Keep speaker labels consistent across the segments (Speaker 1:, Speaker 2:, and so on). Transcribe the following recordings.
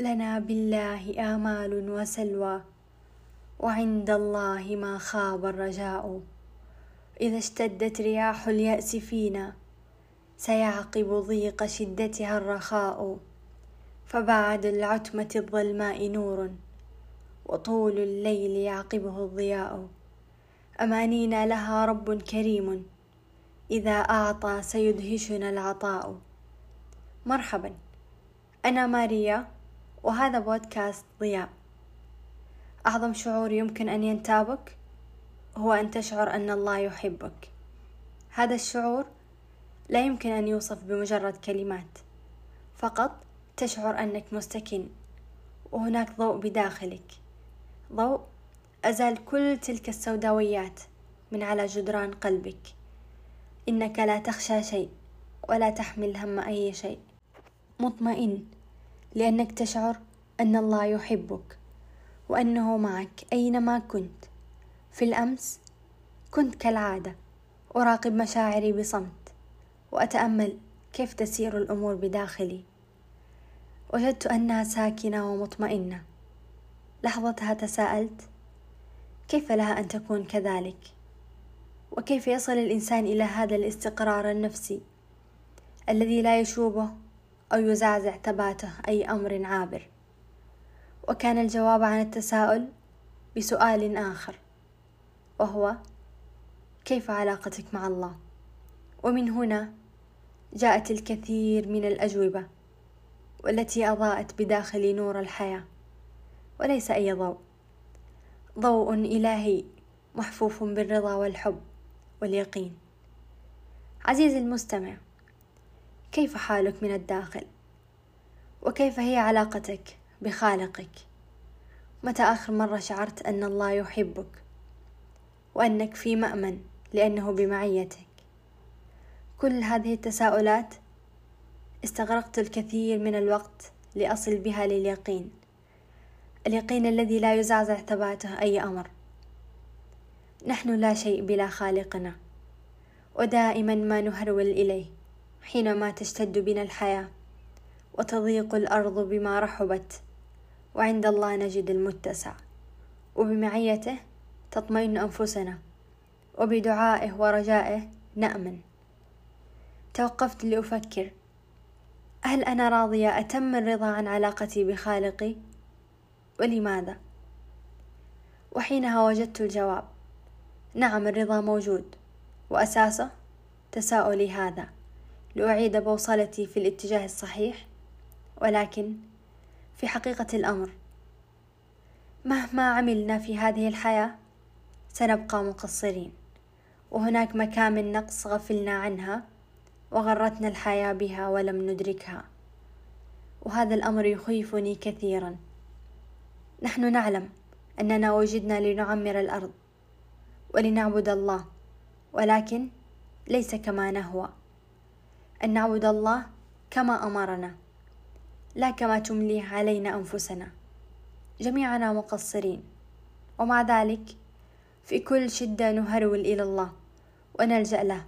Speaker 1: لنا بالله آمال وسلوى وعند الله ما خاب الرجاء إذا اشتدت رياح اليأس فينا سيعقب ضيق شدتها الرخاء فبعد العتمة الظلماء نور وطول الليل يعقبه الضياء أمانينا لها رب كريم إذا أعطى سيدهشنا العطاء مرحبا أنا ماريا وهذا بودكاست ضياء أعظم شعور يمكن أن ينتابك هو أن تشعر أن الله يحبك هذا الشعور لا يمكن أن يوصف بمجرد كلمات فقط تشعر أنك مستكن وهناك ضوء بداخلك ضوء أزال كل تلك السوداويات من على جدران قلبك إنك لا تخشى شيء ولا تحمل هم أي شيء مطمئن لأنك تشعر أن الله يحبك وأنه معك أينما كنت في الأمس كنت كالعادة أراقب مشاعري بصمت وأتأمل كيف تسير الأمور بداخلي وجدت أنها ساكنة ومطمئنة لحظتها تساءلت كيف لها أن تكون كذلك وكيف يصل الإنسان إلى هذا الاستقرار النفسي الذي لا يشوبه أو يزعزع ثباته أي أمر عابر وكان الجواب عن التساؤل بسؤال آخر وهو كيف علاقتك مع الله ومن هنا جاءت الكثير من الأجوبة والتي أضاءت بداخلي نور الحياة وليس أي ضوء ضوء إلهي محفوف بالرضا والحب واليقين عزيزي المستمع كيف حالك من الداخل وكيف هي علاقتك بخالقك متى اخر مره شعرت ان الله يحبك وانك في مامن لانه بمعيتك كل هذه التساؤلات استغرقت الكثير من الوقت لاصل بها لليقين اليقين الذي لا يزعزع ثباته اي امر نحن لا شيء بلا خالقنا ودائما ما نهرول اليه حينما تشتد بنا الحياة وتضيق الأرض بما رحبت وعند الله نجد المتسع وبمعيته تطمئن أنفسنا وبدعائه ورجائه نأمن توقفت لأفكر هل أنا راضية أتم الرضا عن علاقتي بخالقي؟ ولماذا؟ وحينها وجدت الجواب نعم الرضا موجود وأساسه تساؤلي هذا لأعيد بوصلتي في الاتجاه الصحيح ولكن في حقيقة الأمر مهما عملنا في هذه الحياة سنبقى مقصرين وهناك مكامن نقص غفلنا عنها وغرتنا الحياة بها ولم ندركها وهذا الأمر يخيفني كثيرا نحن نعلم أننا وجدنا لنعمر الأرض ولنعبد الله ولكن ليس كما نهوى أن نعبد الله كما أمرنا لا كما تمليه علينا أنفسنا جميعنا مقصرين ومع ذلك في كل شدة نهرول إلى الله ونلجأ له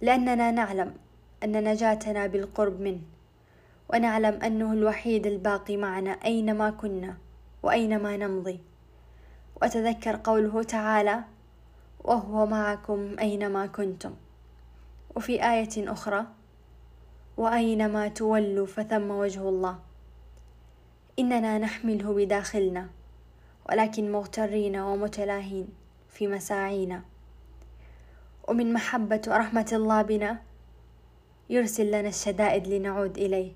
Speaker 1: لأننا نعلم أن نجاتنا بالقرب منه ونعلم أنه الوحيد الباقي معنا أينما كنا وأينما نمضي وأتذكر قوله تعالى وهو معكم أينما كنتم وفي آية أخرى واينما تولوا فثم وجه الله اننا نحمله بداخلنا ولكن مغترين ومتلاهين في مساعينا ومن محبه ورحمه الله بنا يرسل لنا الشدائد لنعود اليه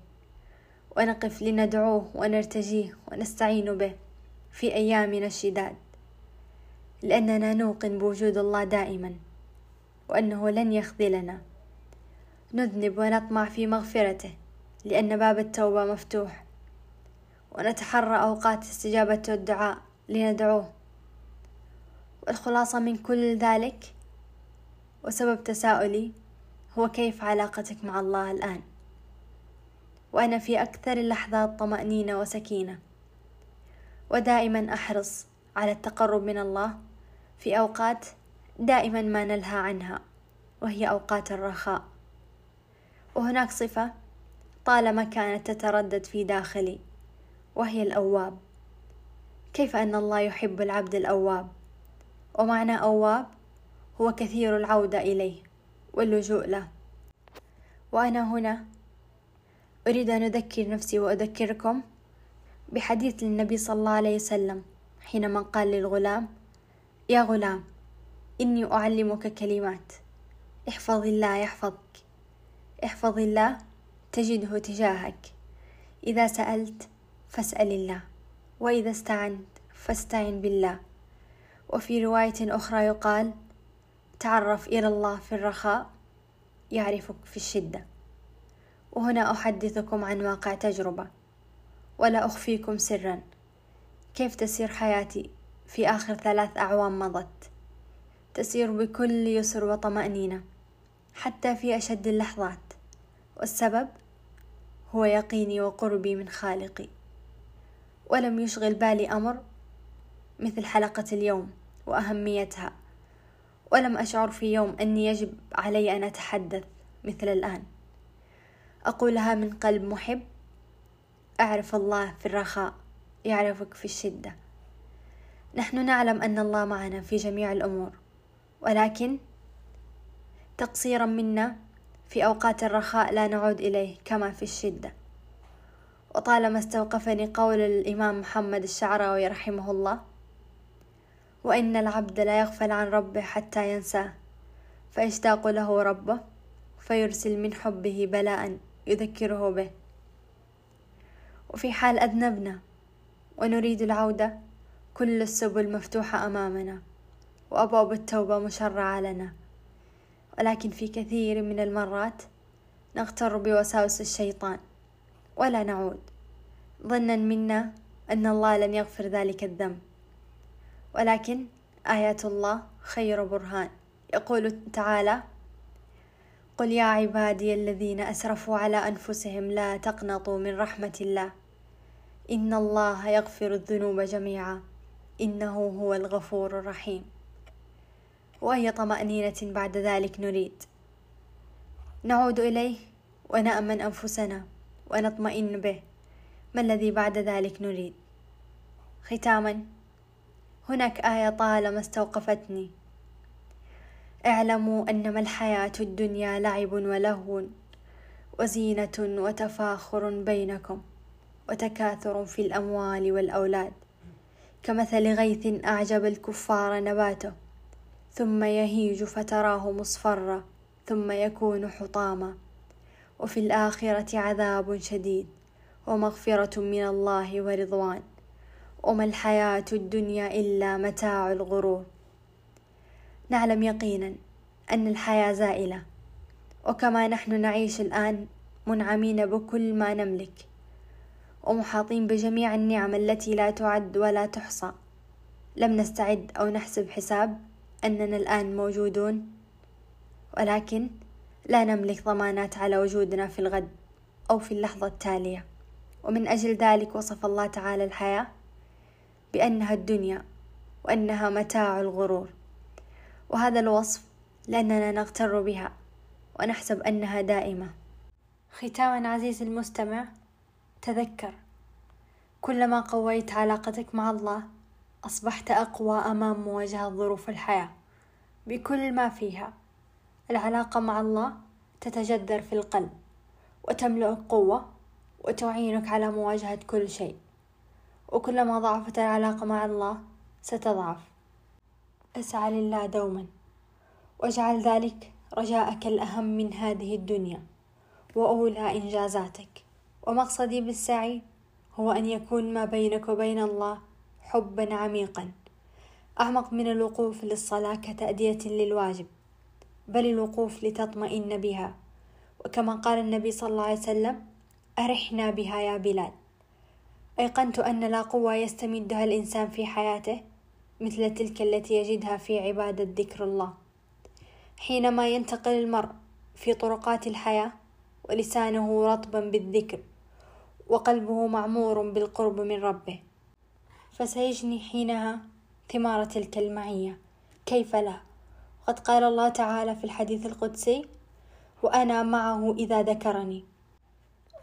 Speaker 1: ونقف لندعوه ونرتجيه ونستعين به في ايامنا الشداد لاننا نوقن بوجود الله دائما وانه لن يخذلنا نذنب ونطمع في مغفرته لأن باب التوبة مفتوح ونتحرى أوقات استجابة الدعاء لندعوه والخلاصة من كل ذلك وسبب تساؤلي هو كيف علاقتك مع الله الآن وأنا في أكثر اللحظات طمأنينة وسكينة ودائما أحرص على التقرب من الله في أوقات دائما ما نلهى عنها وهي أوقات الرخاء وهناك صفة طالما كانت تتردد في داخلي وهي الأواب كيف أن الله يحب العبد الأواب ومعنى أواب هو كثير العودة إليه واللجوء له وأنا هنا أريد أن أذكر نفسي وأذكركم بحديث للنبي صلى الله عليه وسلم حينما قال للغلام يا غلام إني أعلمك كلمات احفظ الله يحفظك احفظ الله تجده تجاهك إذا سألت فاسأل الله وإذا استعنت فاستعن بالله وفي رواية أخرى يقال تعرف إلى الله في الرخاء يعرفك في الشدة وهنا أحدثكم عن واقع تجربة ولا أخفيكم سرا كيف تسير حياتي في آخر ثلاث أعوام مضت تسير بكل يسر وطمأنينة حتى في أشد اللحظات والسبب هو يقيني وقربي من خالقي ولم يشغل بالي أمر مثل حلقة اليوم وأهميتها ولم أشعر في يوم أني يجب علي أن أتحدث مثل الآن أقولها من قلب محب أعرف الله في الرخاء يعرفك في الشدة نحن نعلم أن الله معنا في جميع الأمور ولكن تقصيرا منا في أوقات الرخاء لا نعود إليه كما في الشدة وطالما استوقفني قول الإمام محمد الشعراوي رحمه الله وإن العبد لا يغفل عن ربه حتى ينساه فيشتاق له ربه فيرسل من حبه بلاء يذكره به وفي حال أذنبنا ونريد العودة كل السبل مفتوحة أمامنا وأبواب التوبة مشرعة لنا ولكن في كثير من المرات نغتر بوساوس الشيطان ولا نعود ظنا منا أن الله لن يغفر ذلك الذنب ولكن آيات الله خير برهان يقول تعالى قل يا عبادي الذين أسرفوا على أنفسهم لا تقنطوا من رحمة الله إن الله يغفر الذنوب جميعا إنه هو الغفور الرحيم وأي طمأنينة بعد ذلك نريد نعود إليه ونأمن أنفسنا ونطمئن به ما الذي بعد ذلك نريد ختاما هناك آية طالما استوقفتني اعلموا أنما الحياة الدنيا لعب ولهو وزينة وتفاخر بينكم وتكاثر في الأموال والأولاد كمثل غيث أعجب الكفار نباته ثم يهيج فتراه مصفرا ثم يكون حطاما وفي الآخرة عذاب شديد ومغفرة من الله ورضوان وما الحياة الدنيا إلا متاع الغرور نعلم يقينا أن الحياة زائلة وكما نحن نعيش الآن منعمين بكل ما نملك ومحاطين بجميع النعم التي لا تعد ولا تحصى لم نستعد أو نحسب حساب أننا الآن موجودون ولكن لا نملك ضمانات على وجودنا في الغد أو في اللحظة التالية ومن أجل ذلك وصف الله تعالى الحياة بأنها الدنيا وأنها متاع الغرور وهذا الوصف لأننا نغتر بها ونحسب أنها دائمة ختاما عزيزي المستمع تذكر كلما قويت علاقتك مع الله أصبحت أقوى أمام مواجهة ظروف الحياة بكل ما فيها العلاقة مع الله تتجذر في القلب وتملأك قوة وتعينك على مواجهة كل شيء وكلما ضعفت العلاقة مع الله ستضعف اسعى لله دوما واجعل ذلك رجاءك الأهم من هذه الدنيا وأولى إنجازاتك ومقصدي بالسعي هو أن يكون ما بينك وبين الله حبا عميقا أعمق من الوقوف للصلاة كتأدية للواجب بل الوقوف لتطمئن بها وكما قال النبي صلى الله عليه وسلم أرحنا بها يا بلال أيقنت أن لا قوة يستمدها الإنسان في حياته مثل تلك التي يجدها في عبادة ذكر الله حينما ينتقل المرء في طرقات الحياة ولسانه رطبا بالذكر وقلبه معمور بالقرب من ربه فسيجني حينها ثمار تلك المعية كيف لا قد قال الله تعالى في الحديث القدسي وأنا معه إذا ذكرني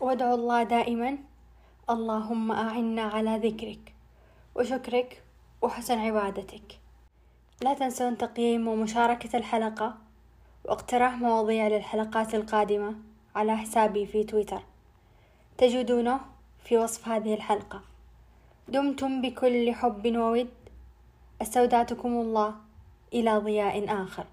Speaker 1: وادعو الله دائما اللهم أعنا على ذكرك وشكرك وحسن عبادتك لا تنسون تقييم ومشاركة الحلقة واقتراح مواضيع للحلقات القادمة على حسابي في تويتر تجدونه في وصف هذه الحلقه دمتم بكل حب وود استودعتكم الله إلى ضياء آخر